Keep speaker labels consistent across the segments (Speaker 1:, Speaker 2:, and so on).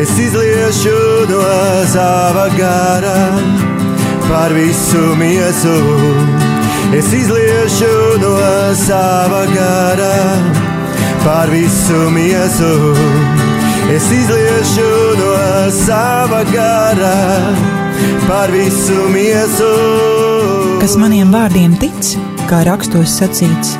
Speaker 1: es izliešu no sava gara par visu miesu. Es izliešu no sava gara par visu miesu. Es izliešu no sava gara par visu miesu.
Speaker 2: Kas maniem vārdiem tic, kā rakstos sacīts,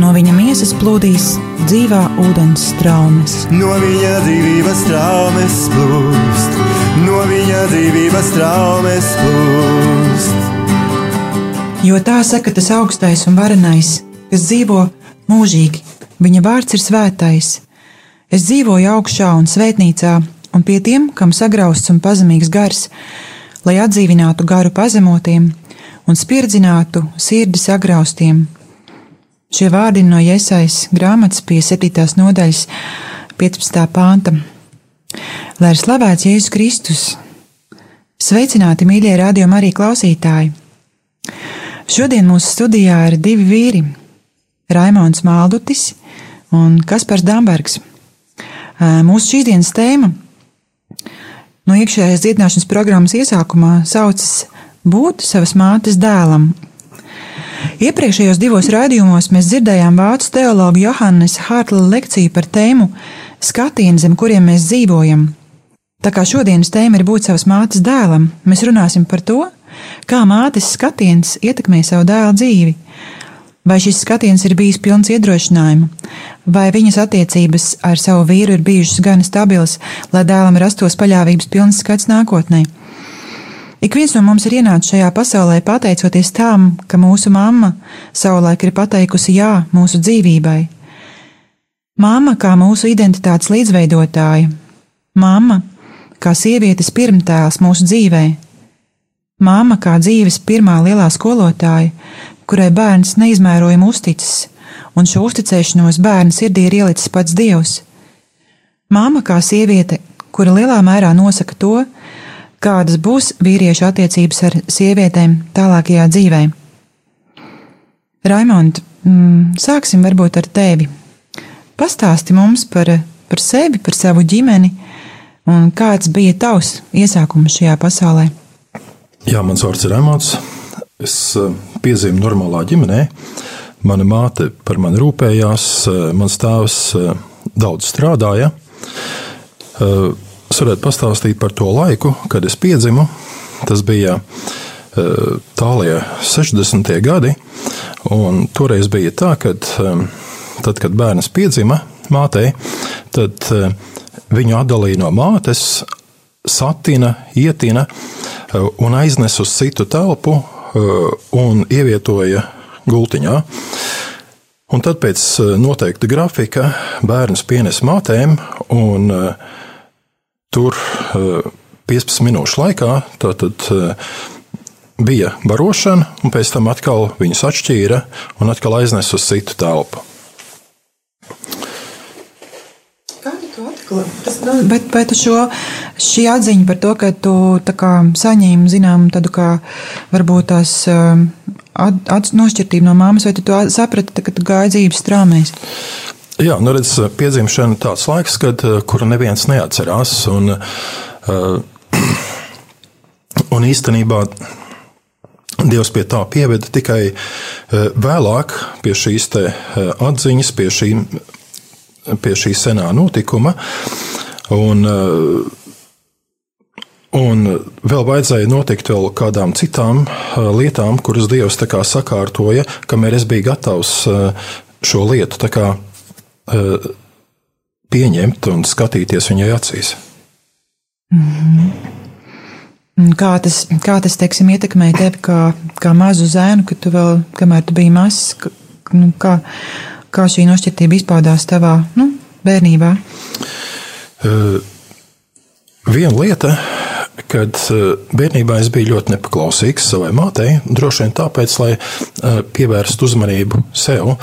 Speaker 2: no viņa miesas plūdīs dzīvā ūdens traumas.
Speaker 1: No viņa dzīvības traumas plūst, no viņa dzīvības traumas plūst.
Speaker 2: Jo tā saka tas augstais un varenais, kas dzīvo mūžīgi, viņa vārds ir svētais. Es dzīvoju augšā un svētnīcā, un pie tiem, kam sagrausts un pazemīgs gars, lai atdzīvinātu garu pazemotiem un spirdzinātu sirdi sagraustiem. Šie vārdi no Iesais grāmatas pie 7. nodaļas 15. pānta. Lai ir slavēts Jēzus Kristus! Sveicināti, mīļie rādījumi, arī klausītāji! Šodien mūsu studijā ir divi vīri - Raimons Maldutis un Kaspars Dambergs. Mūsu šīsdienas tēma no iekšējās dziedināšanas programmas iesākumā saucas Būt savas mātes dēlam. Iepriekšējos divos raidījumos mēs dzirdējām vācu teologu Johannes Hārtla lekciju par tēmu skatienu, zem kuriem mēs dzīvojam. Tā kā šodienas tēma ir būt savas mātes dēlam, mēs runāsim par to, kā mātes skatiens ietekmē savu dēlu dzīvi, Vai šis skatiens ir bijis pilns iedrošinājuma, vai viņas attiecības ar savu vīru ir bijušas gan stabilas, lai dēlam rastos paļāvības pilns skats nākotnē? Ik viens no mums ir ienācis šajā pasaulē pateicoties tam, ka mūsu mamma savulaik ir pateikusi jā mūsu dzīvībai. Māma kā mūsu identitātes līdzveidotāja, māma kā sievietes pirmtēls mūsu dzīvē, māma kā dzīves pirmā lielā skolotāja, kurai bērns neizmērojami uzticis, un šo uzticēšanos bērna sirdī ir ielicis pats Dievs. Māma kā sieviete, kura lielā mērā nosaka to, kādas būs vīriešu attiecības ar sievietēm tālākajā dzīvē. Raimond, mm, sāksim varbūt ar tevi. Pastāsti mums par, par sevi, par savu ģimeni un kāds bija tavs iesākums šajā pasaulē.
Speaker 3: Jā, mans vārds ir Rēmons. Es eh, piezīmju normālā ģimenē. Mana māte par mani rūpējās, eh, mans tēvs eh, daudz strādāja. Es varētu pastāstīt par to laiku, kad es piedzimu. Tas bija tālie 60. gadi, toreiz bija tā, ka tad, kad bērns piedzima mātei, tad viņu atdalīja no mātes, satina, ietina un aiznesa uz citu telpu, Eh, un ievietoja gultiņā. Un tad pēc eh, noteikta grafika bērns pienes mātēm, un eh, tur 15 minūšu laikā tātad, bija barošana, un pēc tam atkal viņus atšķīra un atkal aiznesa uz citu telpu.
Speaker 2: Bet, bet šo, šī atziņa par to, ka tu kā, saņēmi zinām tādu kā varbūt tās um, at, nošķirtību no māmas, vai tu to saprati, ka tu gāji dzīves strāmēs?
Speaker 3: Jā, nu redz, piedzimšana tāds laiks, kad, uh, kuru neviens neatcerās. Un, uh, un īstenībā Dievs pie tā pieveda tikai uh, vēlāk, pie šīs atziņas, pie šīm pie šī senā notikuma. Un, eh, un vēl vajadzēja notikt vēl kādām citām eh, lietām, kuras Dievs sakārtoja, kamēr es biju gatavs eh, šo lietu pieņemt un skatīties viņai acīs.
Speaker 2: Mm -hmm. Kā tas, kā tas teiksim, ietekmēja tevi kā, kā mazu zēnu, kad tu vēl, kamēr tu biji mazs, nu, kā, Kā šī nošķirtība izpaudās tavā nu, bērnībā?
Speaker 3: Uh, viena lieta, kad uh, bērnībā es biju ļoti nepaklausīgs savai mātei, droši vien tāpēc, lai uh, pievērstu uzmanību sev.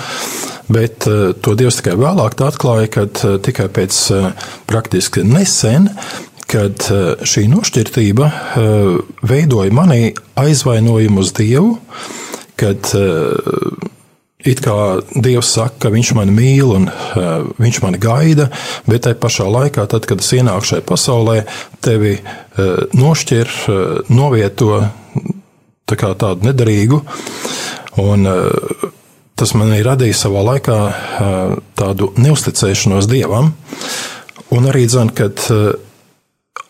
Speaker 3: Bet uh, to Dievs tikai vēlāk atklāja, kad tikai pēc praktiski nesen kad šī nošķirtība veidoja manī aizvainojumu uz Dievu, kad it kā Dievs saka, ka Viņš mani mīl un uh, Viņš mani gaida, bet tajā pašā laikā, tad, kad es ienāku šajā pasaulē, tevi uh, nošķir, uh, novieto tā kā tādu nedarīgu. Un, uh, tas man ir radījis savā laikā uh, tādu neusticēšanos Dievam. Un arī dzirdu, kad uh,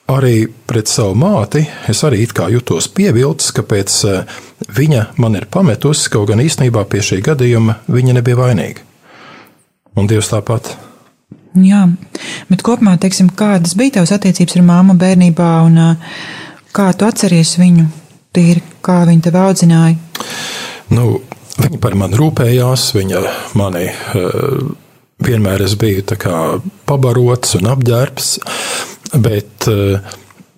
Speaker 3: arī pret savu māti es arī jutos pievilcis, kāpēc eh, viņa man ir pametusi, kaut gan īstenībā pie šī gadījuma viņa nebija vainīga. Un Dievs tāpat.
Speaker 2: Jā, bet kopumā, teiksim, kādas bija tavas attiecības ar māmu bērnībā, un eh, kā tu atceries viņu, tīri, kā viņa tevi audzināja?
Speaker 3: Nu, viņa par mani rūpējās, viņa mani uh, vienmēr es biju pabarots un apģērbs. Bet uh,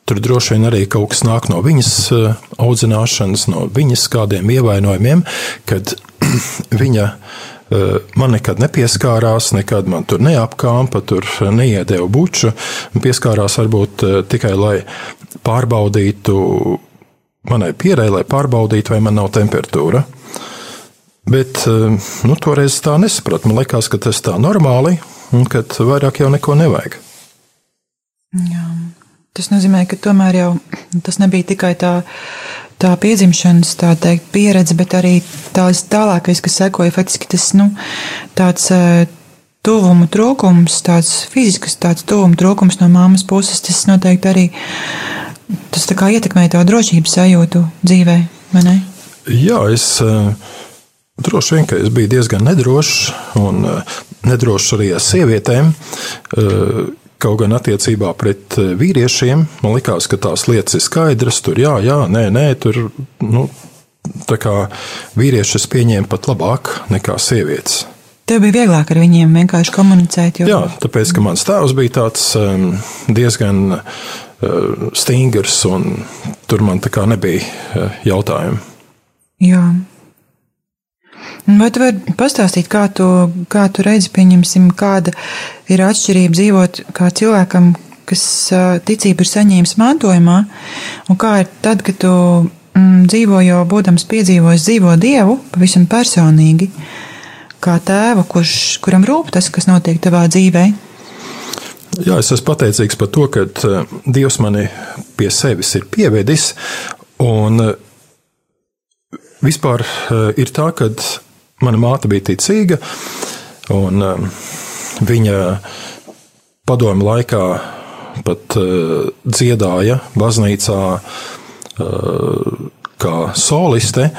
Speaker 3: tur droši vien arī kaut kas nāk no viņas uh, audzināšanas, no viņas kādiem ievainojumiem, kad viņa uh, man nekad nepieskārās, nekad man tur neapkāpa, tur neiedēva buču. Pieskārās varbūt tikai, lai pārbaudītu manai pierai, lai pārbaudītu, vai man nav temperatūra. Bet nu, toreiz tā nesapratu. Man liekas, ka tas tā normāli un ka vairāk jau neko nevajag.
Speaker 2: Jā. Tas nozīmē, ka tomēr jau tas nebija tikai tā, tā piedzimšanas tā teikt, pieredze, bet arī tās tālākais, kas sekoja, faktiski tas nu, tāds tuvumu trūkums, tāds fizisks tāds tuvumu trūkums no māmas puses, tas noteikti arī tas tā ietekmē to drošības sajūtu dzīvē, vai ne?
Speaker 3: Jā, es droši vien, ka es biju diezgan nedrošs un nedrošs arī ar sievietēm Kaut gan attiecībā pret eh, vīriešiem man likās, ka tās lietas ir skaidras. Tur jā, jā, nē, nē, tur nu, tā kā vīriešus pieņēma pat labāk nekā sievietes.
Speaker 2: Tev bija vieglāk ar viņiem vienkārši komunicēt.
Speaker 3: Jo... Jā, tāpēc, ka mans tēvs bija tāds diezgan uh, stingrs, un tur man tā kā nebija uh, jautājumu.
Speaker 2: Jā. Vai tu vari pastāstīt, kā tu, kā tu redzi, pieņemsim, kāda ir atšķirība dzīvot kā cilvēkam, kas ticību ir saņēmis mantojumā, un kā ir tad, kad tu mm, dzīvo jau būdams piedzīvojis dzīvo Dievu pavisam personīgi, kā tēvu, kurš, kuram rūp tas, kas notiek tavā dzīvē?
Speaker 3: Jā, es esmu pateicīgs par to, ka Dievs mani pie sevis ir pievedis. Un vispār ir tā, ka Mana māte bija ticīga, un um, viņa padomu laikā pat uh, dziedāja baznīcā kā soliste.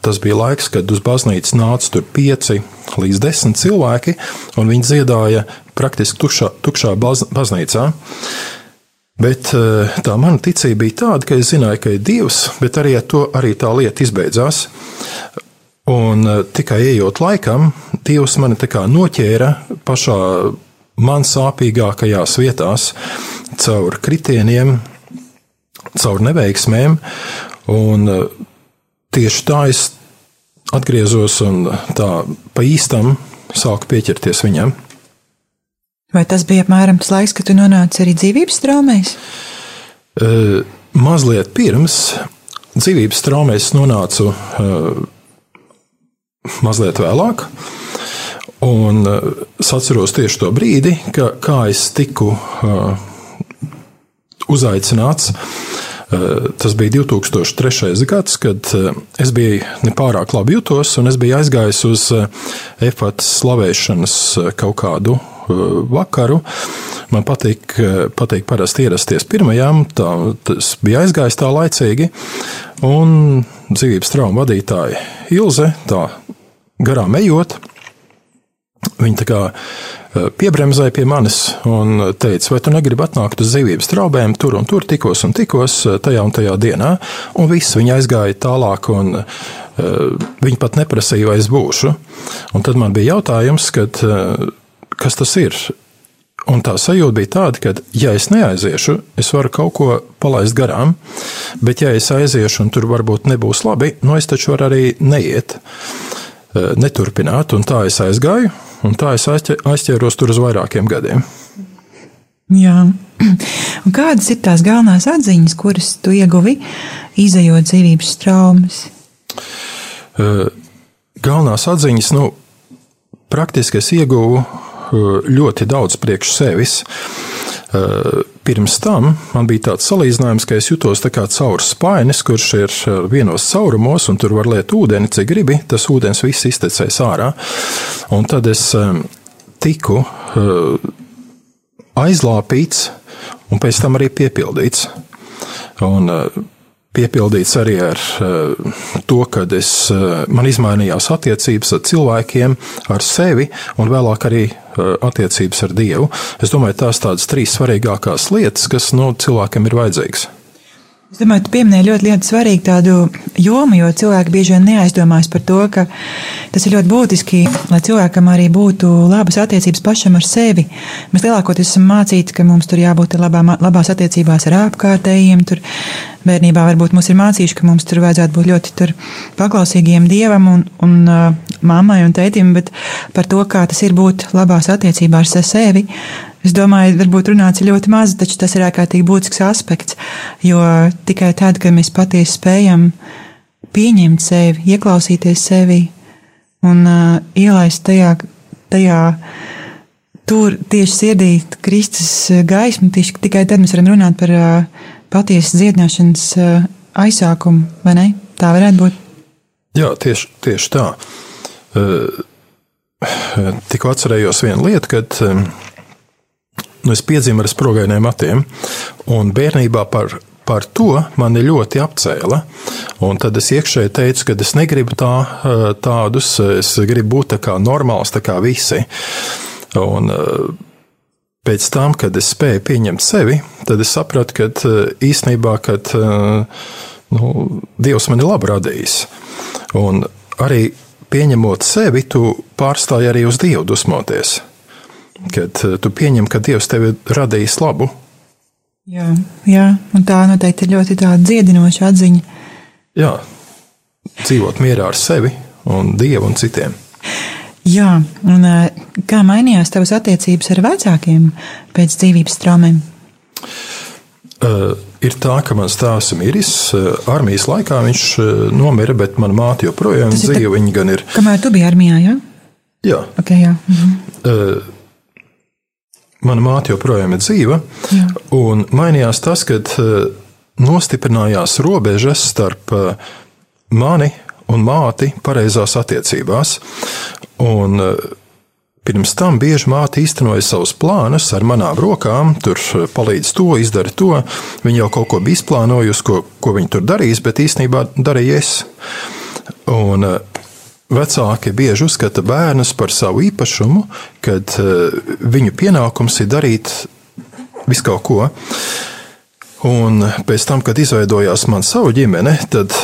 Speaker 3: Tas bija laiks, kad uz baznīcas nāca pieci līdz desmit cilvēki, un viņi dziedāja praktiski tukšā, tukšā baz, baznīcā. Bet uh, tā mana ticība bija tāda, ka es zināju, ka ir Dievs, bet arī ar to arī tā lieta izbeidzās. Un uh, tikai ejot laikam, Dievs mani noķēra pašā man sāpīgākajās vietās, caur kritieniem, caur neveiksmēm. Un uh, tieši tā es atgriezos un tā pa īstam sāku pieķerties viņam.
Speaker 2: Vai tas bija apmēram tas laiks, kad tu nonāci arī dzīvības traumēs?
Speaker 3: Uh, mazliet pirms dzīvības traumēs nonācu uh, mazliet vēlāk. Un uh, es atceros tieši to brīdi, ka, kā es tiku uh, uzaicināts. Tas bija 2003. gads, kad es biju nepārāk labi jutos, un es biju aizgājis uz efekta slavēšanas kaut kādu vakaru. Man patīk, uh, patīk parasti ierasties pirmajām, tā, tas bija aizgājis tā laicīgi. Un dzīvības traumu vadītāja Ilze tā garām ejot, Viņa tā kā eh, piebremzēja pie manis un teica, vai tu negribi atnākt uz dzīvības traubēm, tur un tur tikos un tikos eh, tajā un tajā dienā. Un viss viņa aizgāja tālāk, un uh, viņa pat neprasīja, vai es būšu. Un tad man bija jautājums, kad, uh, kas tas ir. Un tā sajūta bija tāda, ka, ja es neaiziešu, es varu kaut ko palaist garām, bet, ja es aiziešu un tur varbūt nebūs labi, no nu es taču varu arī neiet. Eh, neturpināt. Un tā es aizgāju, un tā es aizķēros tur uz vairākiem gadiem.
Speaker 2: Jā. Un kādas ir tās galvenās atziņas, kuras tu ieguvi, izējot dzīvības traumas?
Speaker 3: Uh, galvenās atziņas, nu, praktiski es ieguvu ļoti daudz priekš sevis. Pirms tam man bija tāds salīdzinājums, ka es jutos kā caur spainis, kurš ir vienos caurumos, un tur var liet ūdeni, cik gribi. Tas ūdens viss iztecēs ārā. Un tad es tiku aizlāpīts un pēc tam arī piepildīts. Un, piepildīts arī ar to, ka es, man izmainījās attiecības ar cilvēkiem, ar sevi un vēlāk arī attiecības ar Dievu. Es domāju, tās tādas trīs svarīgākās lietas, kas nu, cilvēkam ir vajadzīgas.
Speaker 2: Es domāju, tu pieminēji ļoti, ļoti svarīgu tādu jomu, jo cilvēki bieži vien neaizdomājas par to, ka tas ir ļoti būtiski, lai cilvēkam arī būtu labas attiecības pašam ar sevi. Mēs lielākoties esam mācīti, ka mums tur jābūt labā, labās attiecībās ar apkārtējiem. Tur bērnībā varbūt mums ir mācījuši, ka mums tur vajadzētu būt ļoti paklausīgiem dievam un, un uh, mammai un tētim, bet par to, kā tas ir būt labās attiecībās ar sevi. Es domāju, varbūt runāts ļoti maz, taču tas ir ārkārtīgi būtisks aspekts. Jo tikai tad, kad mēs patiesi spējam pieņemt sevi, ieklausīties sevi un uh, ielaist tajā, tajā tur tieši sirdī Kristus gaismu, tieši tikai tad mēs varam runāt par uh, patiesu dziedināšanas uh, aizsākumu, vai ne? Tā varētu būt.
Speaker 3: Jā, tieši, tieši tā. Uh, tikko atcerējos vienu lietu, kad nu, es piedzimu ar sprogainiem matiem, un bērnībā par, par to mani ļoti apcēla. Un tad es iekšēji teicu, ka es negribu tā, tādus, es gribu būt tā kā normāls, tā kā visi. Un, pēc tam, kad es spēju pieņemt sevi, tad es sapratu, ka īstenībā kad, nu, Dievs man ir labi radījis. Un arī pieņemot sevi, tu pārstāji arī uz Dievu dusmoties kad eh, tu pieņem, ka Dievs tevi radījis labu.
Speaker 2: Jā, jā, un tā noteikti ir ļoti dziedinoša atziņa.
Speaker 3: Jā, dzīvot mierā ar sevi un Dievu un citiem.
Speaker 2: Jā, un eh, kā mainījās tavas attiecības ar vecākiem pēc dzīvības traumēm?
Speaker 3: Uh, ir tā, ka mans tēvs ir miris. Armijas laikā viņš nomira, bet mana māte joprojām dzīvo. Viņa gan ir.
Speaker 2: Kamēr tu biji armijā, jā?
Speaker 3: Jā.
Speaker 2: Okay, jā. Mhm.
Speaker 3: Uh, Mana māte joprojām ir dzīva, Jā. un mainījās tas, kad eh, nostiprinājās robežas starp eh, mani un māti pareizās attiecībās. Un eh, pirms tam bieži māte īstenoja savus plānus ar manām rokām, tur palīdz to, izdara to. Viņa jau kaut ko bija izplānojusi, ko, ko viņa tur darīs, bet īstenībā darīja es. Un Vecāki bieži uzskata bērnus par savu īpašumu, kad uh, viņu pienākums ir darīt visu kaut ko. Un pēc tam, kad izveidojās man savu ģimene, tad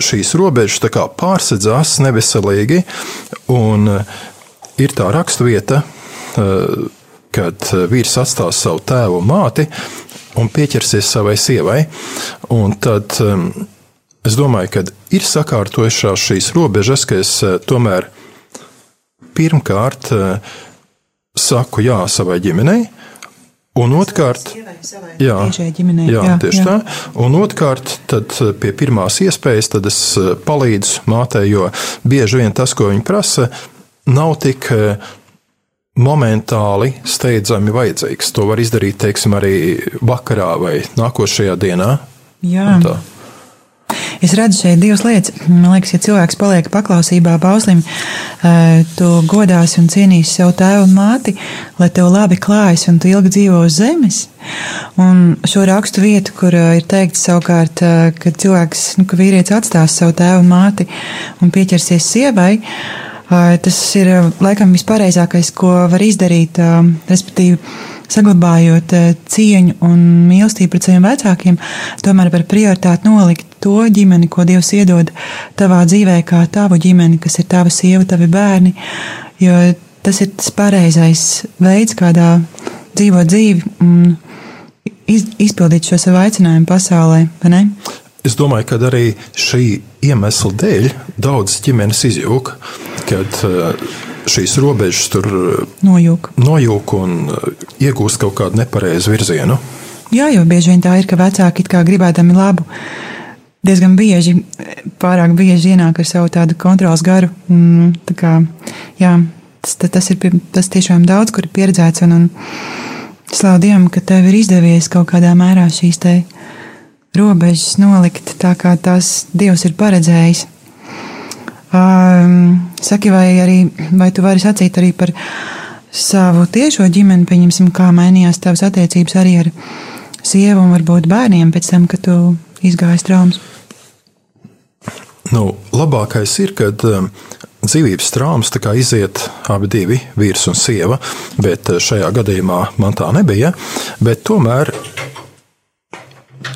Speaker 3: šīs robežas pārsedzās neveselīgi. Un ir tā raksturvieta, kad vīrs atstās savu tēvu un māti un pieķersies savai sievai. Un tad um, Es domāju, ka ir sakārtojušās šīs robežas, ka es eh, tomēr pirmkārt eh, saku jā savai ģimenei, un otrkārt,
Speaker 2: jā, ģimenei,
Speaker 3: jā, jā, tieši jā. tā, un otrkārt, tad eh, pie pirmās iespējas, tad es palīdzu mātei, jo bieži vien tas, ko viņa prasa, nav tik momentāli steidzami vajadzīgs. To var izdarīt, teiksim, arī vakarā vai nākošajā dienā.
Speaker 2: Jā. Es redzu šeit divas lietas. Man liekas, ja cilvēks paliek paklausībā bauslim, eh, tu godāsi un cienīsi savu tēvu un māti, lai tev labi klājas un tu ilgi dzīvo uz zemes. Un šo rakstu vietu, kur eh, ir teikts savukārt, eh, ka cilvēks, nu, ka vīrietis atstās savu tēvu un māti un pieķersies sievai, tas ir laikam vispareizākais, ko var izdarīt, respektīvi saglabājot cieņu un mīlestību pret saviem vecākiem, tomēr par prioritāti nolikt to ģimeni, ko Dievs iedod tavā dzīvē, kā tavu ģimeni, kas ir tava sieva, tavi bērni. Jo tas ir tas pareizais veids, kādā dzīvot dzīvi un iz, izpildīt šo savu aicinājumu pasaulē.
Speaker 3: Es domāju, ka arī šī iemesla dēļ daudzas ģimenes izjūg, kad uh, šīs robežas tur
Speaker 2: nojūg,
Speaker 3: nojūg un uh, iegūst kaut kādu nepareizu virzienu.
Speaker 2: Jā, jo bieži vien tā ir, ka vecāki it kā gribēdami labu diezgan bieži, pārāk bieži ienāk ar savu tādu kontrols garu. Un, tā kā, jā, tas, tas ir tas tiešām daudz, kur ir pieredzēts. Un, un slavu Dievam, ka tev ir izdevies kaut kādā mērā šīs te robežas nolikt tā, kā tās Dievs ir paredzējis. Um, saki, vai, arī, vai tu vari sacīt arī par savu tiešo ģimeni, pieņemsim, kā mainījās tavas attiecības arī ar sievu un varbūt bērniem pēc tam, kad tu izgāji traumas?
Speaker 3: Nu, labākais ir, kad um, dzīvības traumas iziet abi divi, vīrs un sieva, bet šajā gadījumā man tā nebija. Tomēr,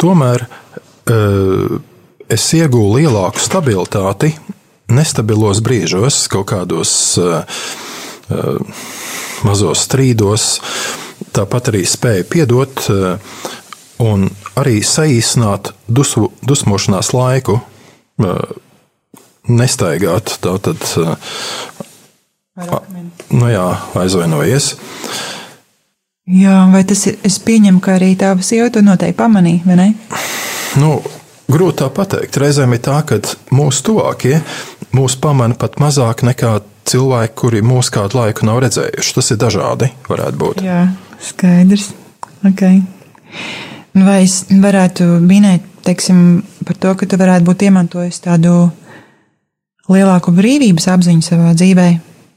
Speaker 3: tomēr uh, es iegūstu lielāku stabilitāti nestabilos brīžos, kaut kādos uh, uh, mazos strīdos, tāpat arī spēja piedot uh, un arī saīsināt dusmu, dusmošanās laiku, nestaigāt tātad. Nu jā, aizvainojies.
Speaker 2: Jā, vai tas ir? Es pieņemu, ka arī tā sieva to noteikti pamanīja, vai ne?
Speaker 3: Nu, grūti tā pateikt. Reizēm ir tā, ka mūsu tuvākie mūs pamana pat mazāk nekā cilvēki, kuri mūs kādu laiku nav redzējuši. Tas ir dažādi, varētu būt.
Speaker 2: Jā, skaidrs. Okay. Vai es varētu minēt, teiksim, par to, ka tu varētu būt iemantojis tādu lielāku brīvības apziņu savā dzīvē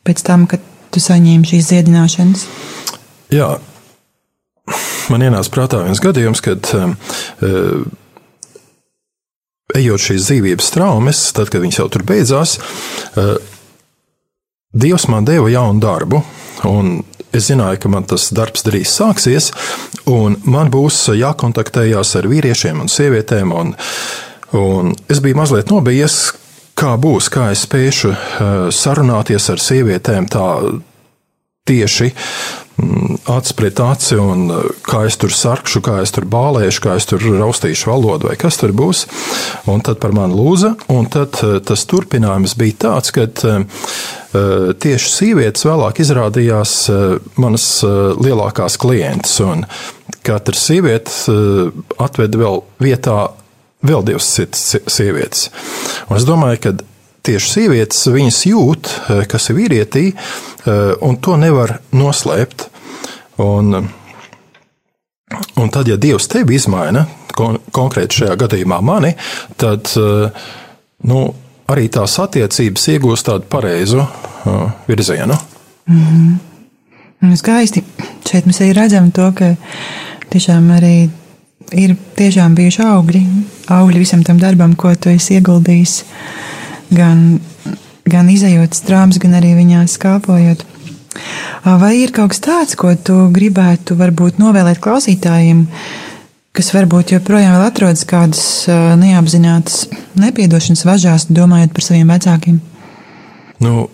Speaker 2: pēc tam, kad tu saņēmi šīs dziedināšanas?
Speaker 3: Jā, man ienāca prātā viens gadījums, kad uh, ejot šīs dzīvības traumas, tad, kad viņas jau tur beidzās, eh, Dievs man deva jaunu darbu. Un es zināju, ka man tas darbs drīz sāksies, un man būs jākontaktējās ar vīriešiem un sievietēm. Un, un es biju mazliet nobijies, kā būs, kā es spēšu eh, sarunāties ar sievietēm tā tieši acis pret aci, un uh, kā es tur sarkšu, kā es tur bālēšu, kā es tur raustīšu valodu, vai kas tur būs. Un tad par mani lūdza, un tad uh, tas turpinājums bija tāds, ka uh, tieši sievietes vēlāk izrādījās manas lielākās klientes, un katra sieviete atveda vēl vietā vēl divas citas sievietes. Un es domāju, ka tieši sievietes, viņas jūt, eh, kas ir vīrietī, eh, un to nevar noslēpt. Un, un tad, ja Dievs tevi izmaina, kon konkrēti šajā gadījumā mani, tad eh, nu, arī tās attiecības iegūst tādu pareizu virzienu.
Speaker 2: Mm -hmm. Skaisti. Šeit mēs arī redzam to, ka tiešām arī ir tiešām bijuši augļi, augļi visam tam darbam, ko tu esi ieguldījis. Gan, gan izējot strāmas, gan arī viņās kāpojot. Vai ir kaut kas tāds, ko tu gribētu varbūt novēlēt klausītājiem, kas varbūt joprojām atrodas kādas neapzinātas nepiedošanas važās, domājot par saviem vecākiem?
Speaker 3: Nu,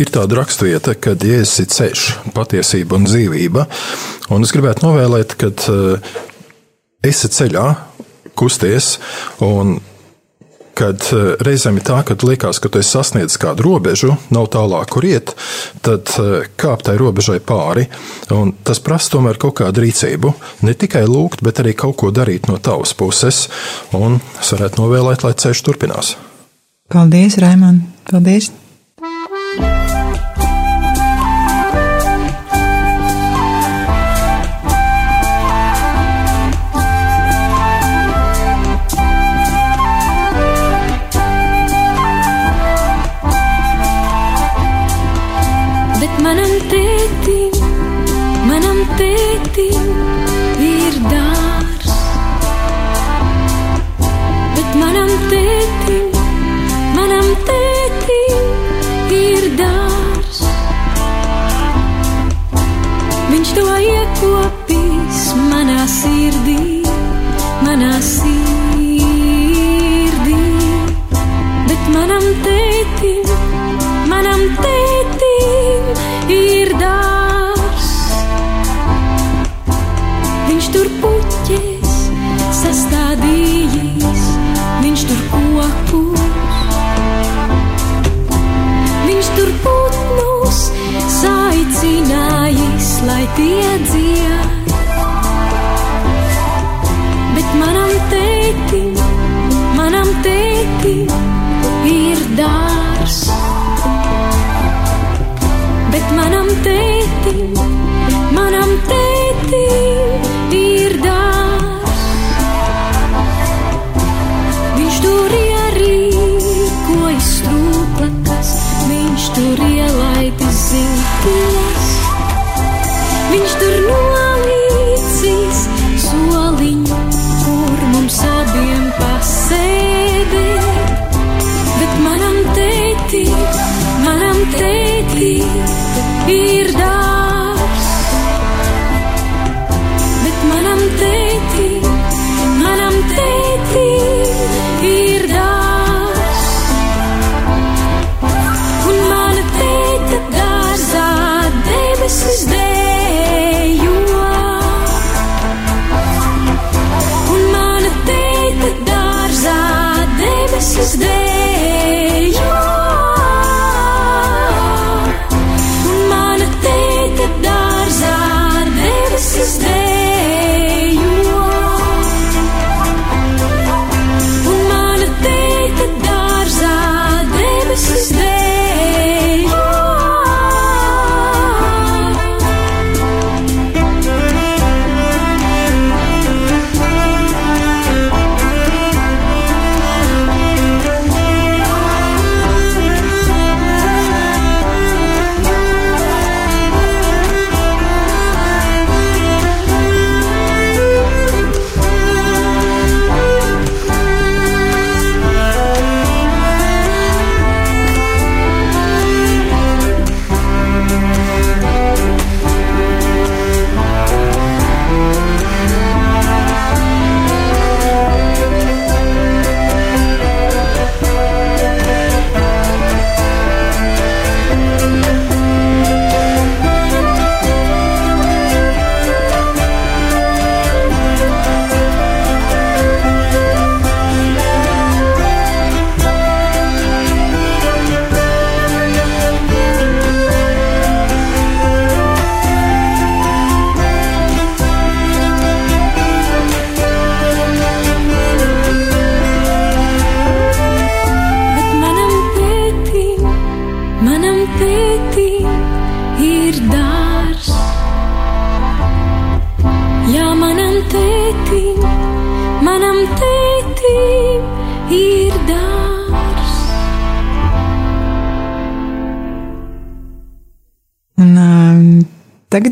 Speaker 3: ir tāda raksturvieta, ka Jēzus ir ceļš, patiesība un dzīvība. Un es gribētu novēlēt, ka esi ceļā, kusties, un kad eh, reizēm ir tā, ka liekas, ka tu esi sasniedzis kādu robežu, nav tālāk, kur iet, tad eh, kāp tai robežai pāri. Tas prasa tomēr kaut kādu rīcību. Ne tikai lūgt, bet arī kaut ko darīt no tavas puses. Un es varētu novēlēt, lai ceļš turpinās.
Speaker 2: Paldies, Raimond! Paldies!
Speaker 4: Viņš to iekopīs manā sirdī, manā sirdī. Bet manam tētim, manam tētim ir dārs. Viņš tur puķēs, sastādījis, viņš tur kokus. Viņš tur puķēs. lai tie dzied. Bet manam tētim, manam tētim ir dārs. Bet manam tētim, manam tētim. Viņš tur nolīdzīs soliņu, kur mums abiem pasēdēt. Bet manam tētim, manam tētim ir.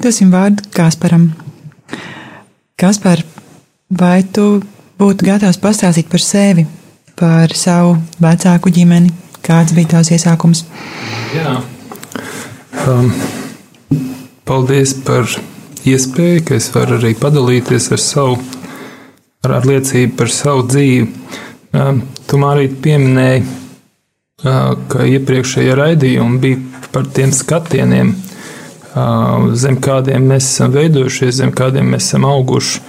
Speaker 2: Dosim vārdu Kasparam. Kaspar, vai tu būtu gatavs pastāstīt par sevi, par savu vecāku ģimeni? Kāds bija tās iesākums?
Speaker 5: Jā. Um, paldies par iespēju, ka es varu arī padalīties ar savu, ar, ar liecību par savu dzīvi. Um, tu arī pieminēji, uh, ka iepriekšējie raidījumi bija par tiem skatieniem, zem kādiem mēs esam veidojušies, zem kādiem mēs esam auguši.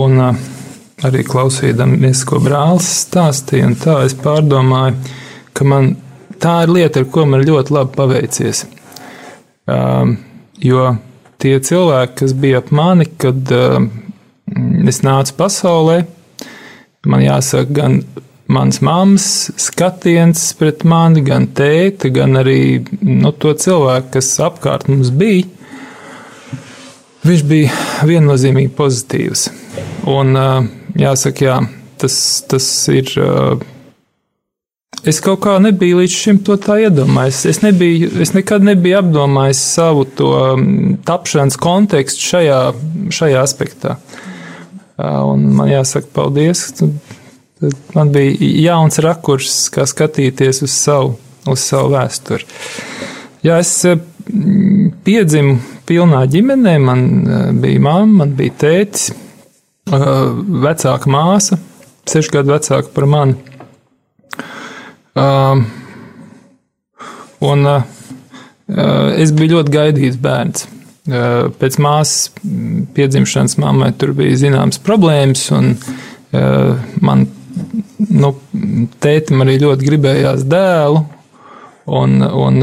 Speaker 5: Un arī klausīdamies, ko brālis stāstīja, un tā es pārdomāju, ka man tā ir lieta, ar ko man ļoti labi paveicies. Jo tie cilvēki, kas bija ap mani, kad es nācu pasaulē, man jāsaka, gan mans mammas skatiens pret mani, gan tēta, gan arī nu, to cilvēku, kas apkārt mums bija. Viņš bija viennozīmīgi pozitīvs. Un, jāsaka, jā, tas, tas ir. Es kaut kā nebiju līdz šim to tā iedomājies. Es, nebiju, es nekad nebiju apdomājis savu to tapšanas kontekstu šajā, šajā aspektā. Un man jāsaka, paldies. Man bija jauns rakurs, kā skatīties uz savu, uz savu vēsturi. Jā, es uh, piedzimu pilnā ģimenē. Man uh, bija mamma, man bija tētis, vecāka māsa, sešu gadu vecāka par mani. Un es biju ļoti gaidīts bērns. Pēc māsas piedzimšanas mammai tur bija zināmas problēmas, un man nu, tētim arī ļoti gribējās dēlu. Un, un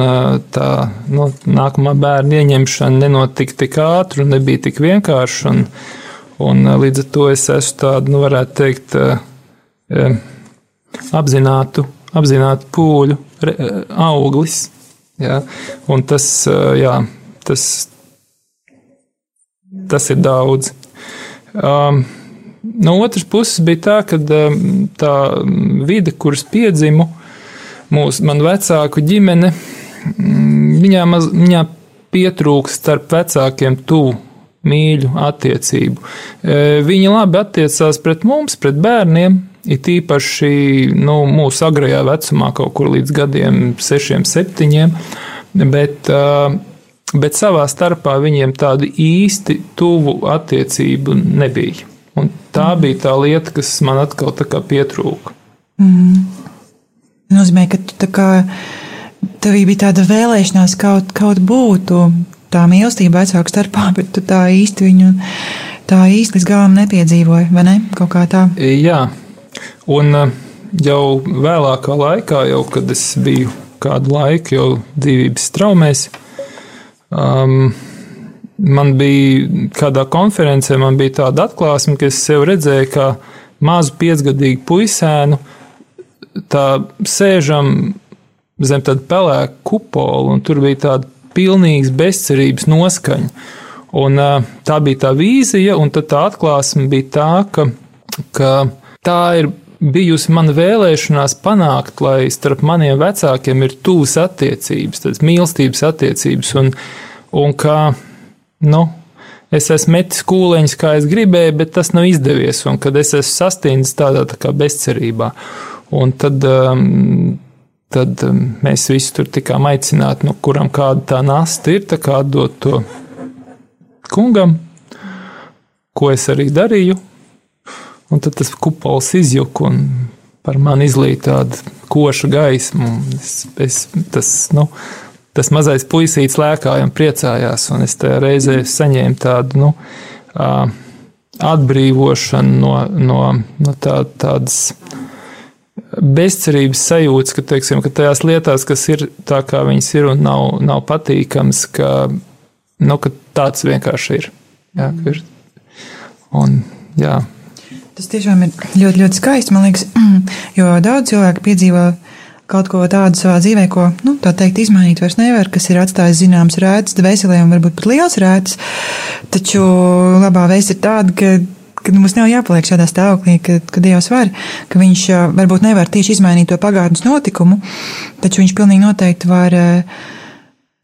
Speaker 5: tā nu, nākamā bērna ieņemšana nenotika tik ātri un nebija tik vienkārša. Un, un līdz ar to es esmu tādu, nu, varētu teikt, apzinātu apzināti pūļu auglis. Ja? Un tas, jā, tas, tas ir daudz. Um, no otras puses bija tā, ka um, tā vide, kuras piedzimu, mūsu man vecāku ģimene, viņā, maz, viņā pietrūks starp vecākiem tuvu mīļu attiecību. E, Viņa labi attiecās pret mums, pret bērniem, it īpaši nu, mūsu agrajā vecumā, kaut kur līdz gadiem, sešiem, septiņiem, bet, e, bet savā starpā viņiem tādu īsti tuvu attiecību nebija. Un tā bija tā lieta, kas man atkal pietrūka.
Speaker 2: Mm. Nozīmē, ka tu tā kā tev bija tāda vēlēšanās kaut, kaut būtu tā mīlestība vecāku starpā, bet tu tā īsti viņu tā īsti līdz galam nepiedzīvoji, vai ne? Kaut kā tā.
Speaker 5: Jā, un uh, jau vēlākā laikā, jau kad es biju kādu laiku jau dzīvības traumēs, um, man bija kādā konferencē, man bija tāda atklāsme, ka es sev redzēju, kā mazu piecgadīgu puisēnu, tā sēžam zem tāda pelēka kupola, un tur bija tāda pilnīgas bezcerības noskaņa. Un, tā bija tā vīzija, un tā atklāsme bija tā, ka, ka tā ir bijusi mana vēlēšanās panākt, lai starp maniem vecākiem ir tuvas attiecības, tādas mīlestības attiecības, un, un ka, nu, es esmu metis kūleņus, kā es gribēju, bet tas nav izdevies, un kad es esmu sastindzis tādā tā bezcerībā. Un tad um, tad um, mēs visi tur tikām aicināti, nu, kuram kāda tā nasta ir, tā kā dot to kungam, ko es arī darīju. Un tad tas kupols izjuka un par mani izlīja tāda koša gaisma. Es, es, tas, nu, tas mazais puisīts lēkāja un priecājās, un es tajā reizē saņēmu tādu nu, atbrīvošanu no, no, no tā, tādas bezcerības sajūtas, ka, teiksim, ka tajās lietās, kas ir tā, kā viņas ir un nav, nav patīkams, ka, nu, ka tāds vienkārši ir. Jā, ir. Un, jā.
Speaker 2: Tas tiešām ir ļoti, ļoti skaisti, man liekas, jo daudz cilvēku piedzīvo kaut ko tādu savā dzīvē, ko, nu, tā teikt, izmainīt vairs nevar, kas ir atstājis zināms rētas, dvēselē un varbūt pat liels rētas. Taču labā vēsts ir tāda, ka ka mums nav jāpaliek šādā stāvoklī, ka, ka Dievs var, ka Viņš varbūt nevar tieši izmainīt to pagātnes notikumu, taču Viņš pilnīgi noteikti var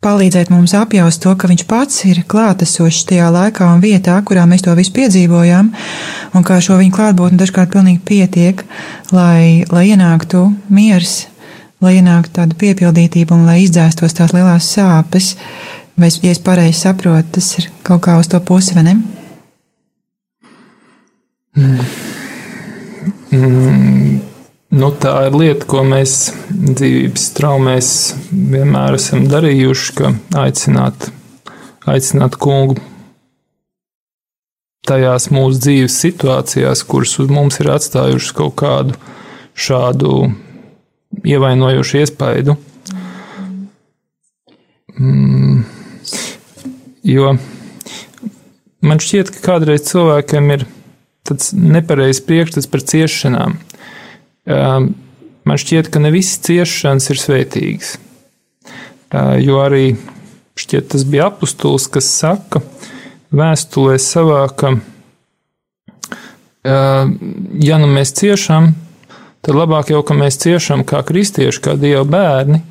Speaker 2: palīdzēt mums apjaust to, ka Viņš pats ir klātesošs tajā laikā un vietā, kurā mēs to visu piedzīvojām, un kā šo Viņa klātbūtni dažkārt pilnīgi pietiek, lai, lai ienāktu miers, lai ienāktu tāda piepildītība un lai izdzēstos tās lielās sāpes. Vai, ja es pareizi saprotu, tas ir kaut kā uz to pusi, vai ne?
Speaker 5: Mm. Mm. Nu, tā ir lieta, ko mēs dzīvības traumēs vienmēr esam darījuši, ka aicināt, aicināt kungu tajās mūsu dzīves situācijās, kuras uz mums ir atstājušas kaut kādu šādu ievainojošu iespaidu. Mm, jo man šķiet, ka kādreiz cilvēkiem ir tāds nepareizs priekšstats par ciešanām. Man šķiet, ka ne visas ciešanas ir svētīgas. Jo arī šķiet, tas bija apustulis, kas saka vēstulē savā, ka, ja nu mēs ciešam, tad labāk jau, ka mēs ciešam kā kristieši, kā dieva bērni,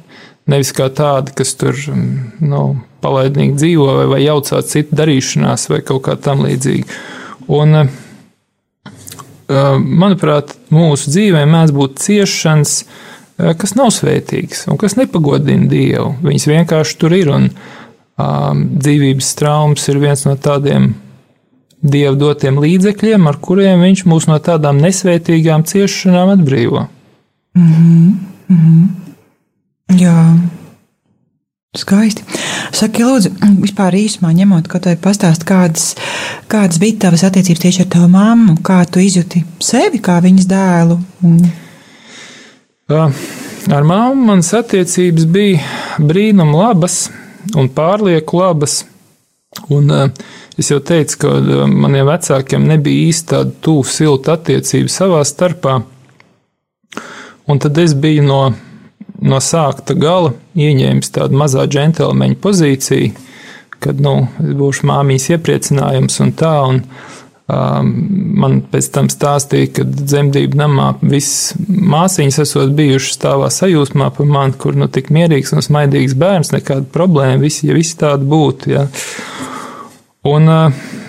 Speaker 5: nevis kā tādi, kas tur nu, palaidnīgi dzīvo vai, vai jaucās citu darīšanās vai kaut kā tam līdzīgi. Un, uh, manuprāt, mūsu dzīvē mēdz būt ciešanas, kas nav svētīgas un kas nepagodina Dievu. Viņas vienkārši tur ir, un dzīvības traumas ir viens no tādiem Dieva dotiem līdzekļiem, ar kuriem Viņš mūs no tādām nesvētīgām ciešanām atbrīvo.
Speaker 2: Mm -hmm. Mm -hmm. Jā. Skaisti. Saki, lūdzu, vispār īsumā ņemot, ko tev pastāst, kādas, kādas bija tavas attiecības tieši ar tavu mammu, kā tu izjūti sevi kā viņas dēlu? Un...
Speaker 5: Ar mammu manas attiecības bija brīnum labas un pārlieku labas. Un, es jau teicu, ka maniem vecākiem nebija īsti tāda tuvu silta attiecība savā starpā. Un tad es biju no no sākta gala ieņēmis tādu mazā džentlmeņa pozīciju, kad nu, būšu māmijas iepriecinājums un tā. Un, um, man pēc tam stāstīja, ka dzemdību namā visas māsīņas esot bijušas stāvā sajūsmā par mani, kur nu tik mierīgs un smaidīgs bērns, nekāda problēma, visi, ja visi tādi būtu. Ja. Un,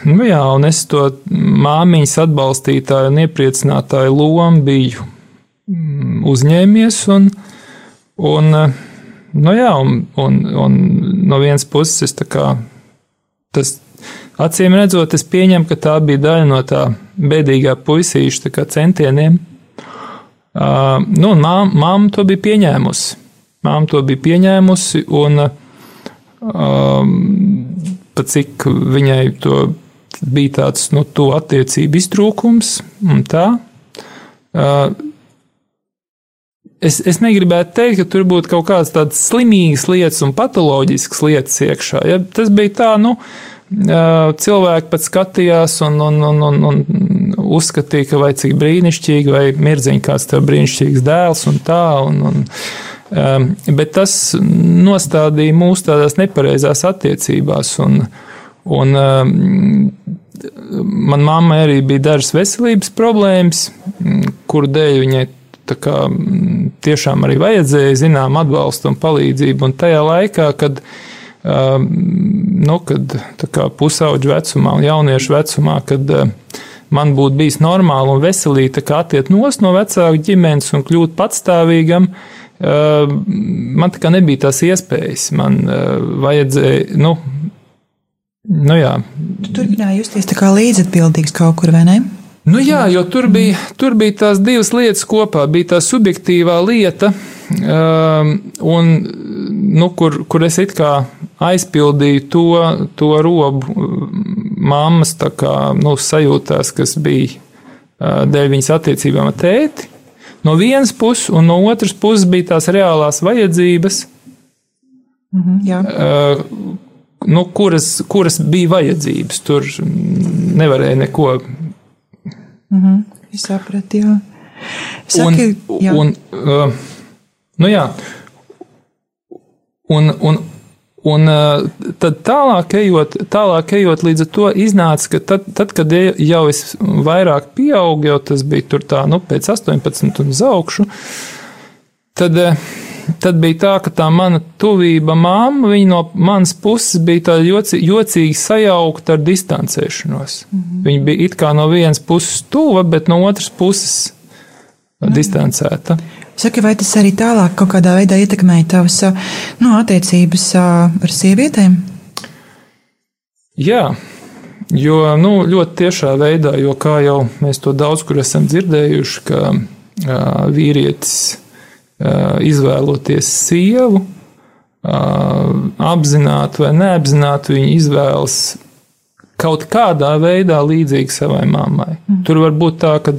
Speaker 5: nu jā, un es to māmiņas atbalstītāju un iepriecinātāju lomu biju mm, uzņēmies. Un, un, nu jā, un, un, un no vienas puses es tā kā tas acīm redzot, es pieņemu, ka tā bija daļa no tā bēdīgā puisīša centieniem. Uh, nu, māma to bija pieņēmusi. Māma to bija pieņēmusi, un um, pat cik viņai to bija tāds nu, to attiecību iztrūkums un tā. Uh, es, es negribētu teikt, ka tur būtu kaut kādas tādas slimīgas lietas un patoloģiskas lietas iekšā. Ja? Tas bija tā, nu, uh, cilvēki pat skatījās un, un, un, un, un uzskatīja, ka vai cik brīnišķīgi, vai mirdziņš kāds tev brīnišķīgs dēls un tā. Un, un, Um, bet tas nostādīja mūs tādās nepareizās attiecībās. Un, un, um, man mammai arī bija dažas veselības problēmas, kuru dēļ viņai kā, tiešām arī vajadzēja zinām atbalstu un palīdzību. Un tajā laikā, kad, um, nu, kad pusauģu vecumā un jauniešu vecumā, kad uh, man būtu bijis normāli un veselīgi attiekt no vecāku ģimenes un kļūt patstāvīgam, uh, man tā kā nebija tās iespējas. Man vajadzēja, nu, nu jā.
Speaker 2: Tu turpināji justies tā kā līdzatbildīgs kaut kur, vai ne?
Speaker 5: Nu jā, jo tur bija, tur bija tās divas lietas kopā. Bija tā subjektīvā lieta, um, un, nu, kur, kur es it kā aizpildīju to, to robu mammas kā, nu, sajūtās, kas bija uh, dēļ viņas attiecībām ar tēti no vienas puses, un no otras puses bija tās reālās vajadzības,
Speaker 2: mhm,
Speaker 5: uh, nu, kuras, kuras bija vajadzības. Tur nevarēja neko.
Speaker 2: Mhm, es sapratu, jā. Saki,
Speaker 5: un, jā. Un, uh, nu jā. Un, un, Un uh, tad tālāk ejot, tālāk ejot līdz to iznāca, ka tad, tad, kad jau es vairāk pieaugu, jau tas bija tur tā, nu, pēc 18 un uz augšu, tad, uh, tad bija tā, ka tā mana tuvība māma, viņa no manas puses bija tā joci, jocīgi sajaukta ar distancēšanos. Mm -hmm. Viņa bija it kā no vienas puses tuva, bet no otras puses mm -hmm. distancēta.
Speaker 2: Saki, vai tas arī tālāk kaut kādā veidā ietekmēja tavas nu, attiecības ar sievietēm?
Speaker 5: Jā, jo nu, ļoti tiešā veidā, jo kā jau mēs to daudz kur esam dzirdējuši, ka vīrietis izvēloties sievu, uh, apzināti vai neapzināti, viņa izvēlas kaut kādā veidā līdzīgu savai mammai. Mm. Tur var būt tā, ka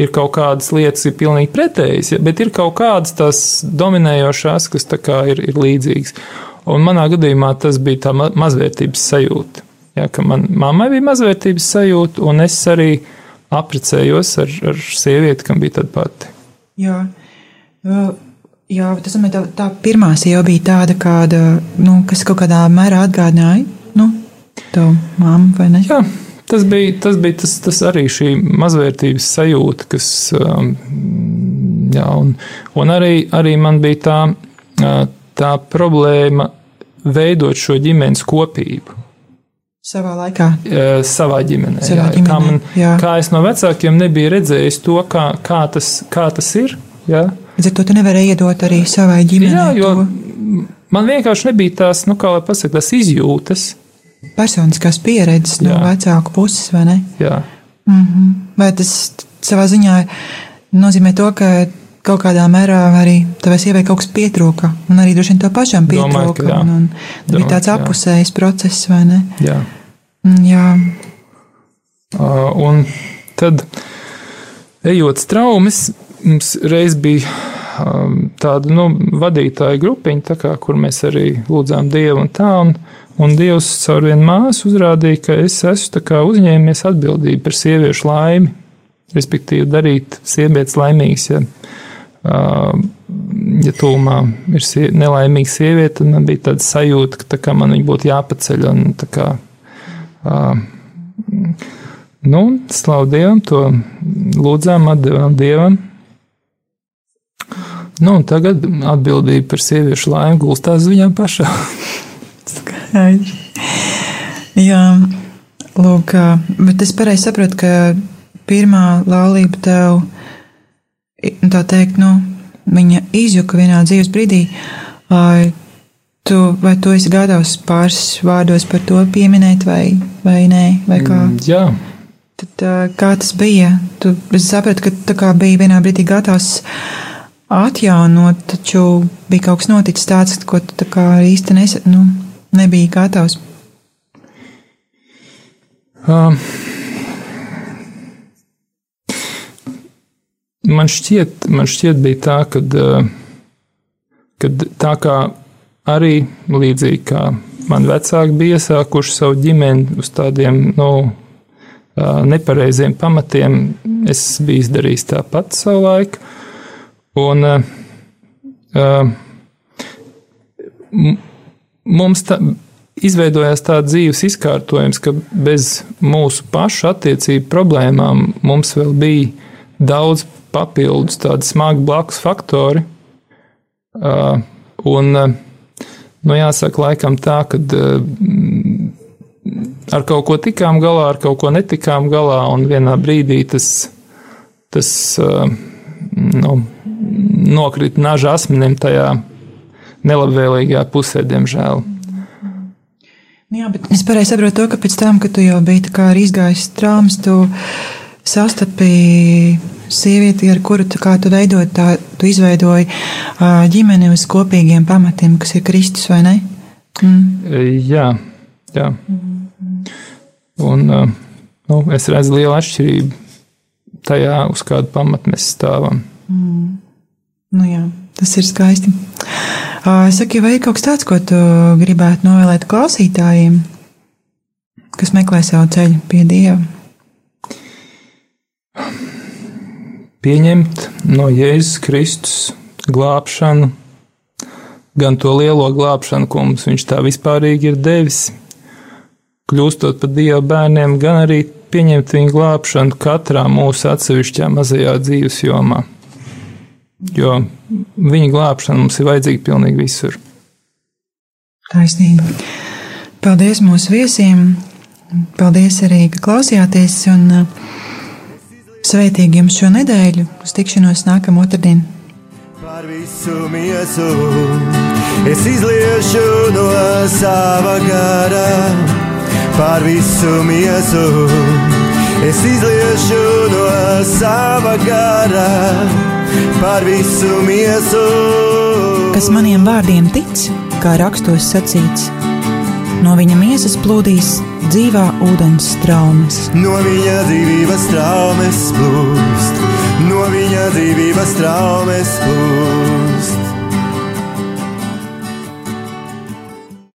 Speaker 5: ir kaut kādas lietas, ir pilnīgi pretējas, ja, bet ir kaut kādas tās dominējošās, kas ir, ir līdzīgas. Un manā gadījumā tas bija tā mazvērtības sajūta. Ja, ka man mammai bija mazvērtības sajūta, un es arī apprecējos ar, ar sievieti, kam bija tāda pati.
Speaker 2: Jā, jā tas man tā, tā pirmā sieva bija tāda, kāda, nu, kas kaut kādā mērā atgādināja, nu, tavu mammu, vai ne?
Speaker 5: Jā, tas bija, tas bija tas, tas arī šī mazvērtības sajūta, kas, um, jā, un, un arī, arī man bija tā, tā problēma veidot šo ģimenes kopību.
Speaker 2: Savā laikā.
Speaker 5: Savā ģimenē.
Speaker 2: Savā
Speaker 5: jā,
Speaker 2: ģimenē
Speaker 5: kā, man,
Speaker 2: jā.
Speaker 5: kā es no vecākiem nebiju redzējis to, kā, kā, tas, kā tas ir. Jā.
Speaker 2: Līdz ar to tu nevari iedot arī savai ģimenei.
Speaker 5: Jā, jo
Speaker 2: to.
Speaker 5: man vienkārši nebija tās, nu, kā lai pasaka, tās izjūtas
Speaker 2: personiskās pieredzes no Jā. vecāku puses, vai ne?
Speaker 5: Jā.
Speaker 2: Mm -hmm. Vai tas savā ziņā nozīmē to, ka kaut kādā mērā arī tavai sievai kaut kas pietrūka, un arī droši vien to pašam pietrūka.
Speaker 5: Domāju,
Speaker 2: un, un bija tāds apusējs process, vai ne?
Speaker 5: Jā.
Speaker 2: Mm, jā.
Speaker 5: Uh, un tad, ejot straumes, mums reiz bija um, tāda nu, vadītāja grupiņa, kā, kur mēs arī lūdzām Dievu un tā. Un, Un Dievs caur vienu māsu uzrādīja, ka es esmu uzņēmies atbildību par sieviešu laimi, respektīvi darīt sievietes laimīgas. Ja, ja tūmā ir sie, nelaimīga sieviete, tad man bija tāda sajūta, ka tā man viņa būtu jāpaceļ. Un, kā, nu, slavu Dievam, to lūdzām, atdevām Dievam. Nu, tagad atbildība par sieviešu laimi gulstās viņām pašām.
Speaker 2: Skaidrs. Jā, Lūk, bet es pareizi saprotu, ka pirmā laulība tev, tā teikt, nu, viņa izjuka vienā dzīves brīdī. Tu, vai tu esi gatavs pāris vārdos par to pieminēt, vai, vai nē, vai kā?
Speaker 5: Mm, Jā,
Speaker 2: Tad, kā tas bija? Tu es sapratu, ka tā kā bija vienā brīdī gatavs atjaunot, taču bija kaut kas noticis tāds, ko tu tā kā īsti nes, nu, nebija gatavs.
Speaker 5: Um, man šķiet, man šķiet bija tā, kad, uh, kad tā kā arī līdzīgi kā man vecāki bija iesākuši savu ģimeni uz tādiem, nu, uh, nepareiziem pamatiem, es biju izdarījis tāpat savu laiku. Un uh, m- mums tā, izveidojās tāds dzīves izkārtojums, ka bez mūsu pašu attiecību problēmām mums vēl bija daudz papildus tādu smagu blakus faktori. Uh, un, nu, jāsaka, laikam tā, ka ar kaut ko tikām galā, ar kaut ko netikām galā, un vienā brīdī tas, tas nu, nokrita naža asmenim tajā nelabvēlīgajā pusē, diemžēl.
Speaker 2: Nu Jā, bet es pareizi saprotu to, ka pēc tam, kad tu jau biji izgājis traumas, tu sastapi sievieti, ar kuru tu tu veidot tā, tu izveidoji ģimeni uz kopīgiem pamatiem, kas ir Kristus, vai ne? Mm.
Speaker 5: Jā, jā. Un nu, es redzu lielu atšķirību tajā, uz kādu pamatu mēs stāvam.
Speaker 2: Nu jā, tas ir skaisti. Saki, vai ir kaut kas tāds, ko tu gribētu novēlēt klausītājiem, kas meklē savu ceļu pie Dieva?
Speaker 5: Pieņemt no Jēzus Kristus glābšanu, gan to lielo glābšanu, ko mums viņš tā vispārīgi ir devis, kļūstot par Dieva bērniem, gan arī pieņemt viņa glābšanu katrā mūsu atsevišķā mazajā dzīves jomā. Jo viņa glābšana mums ir vajadzīga pilnīgi visur.
Speaker 2: Taisnība. Paldies mūsu viesiem. Paldies arī, ka klausījāties. Un uh, sveitīgi jums šo nedēļu. Uz tikšanos nākamā otrdiena.
Speaker 1: Par visu miesu es izliešu no sava gara. Par visu miesu es izliešu no sava gara. Par visu miesu.
Speaker 2: Kas maniem vārdiem tic, kā rakstos sacīts, no viņa miesas plūdīs dzīvā ūdens traumas.
Speaker 1: No viņa dzīvības traumas plūst, no viņa dzīvības traumas plūst.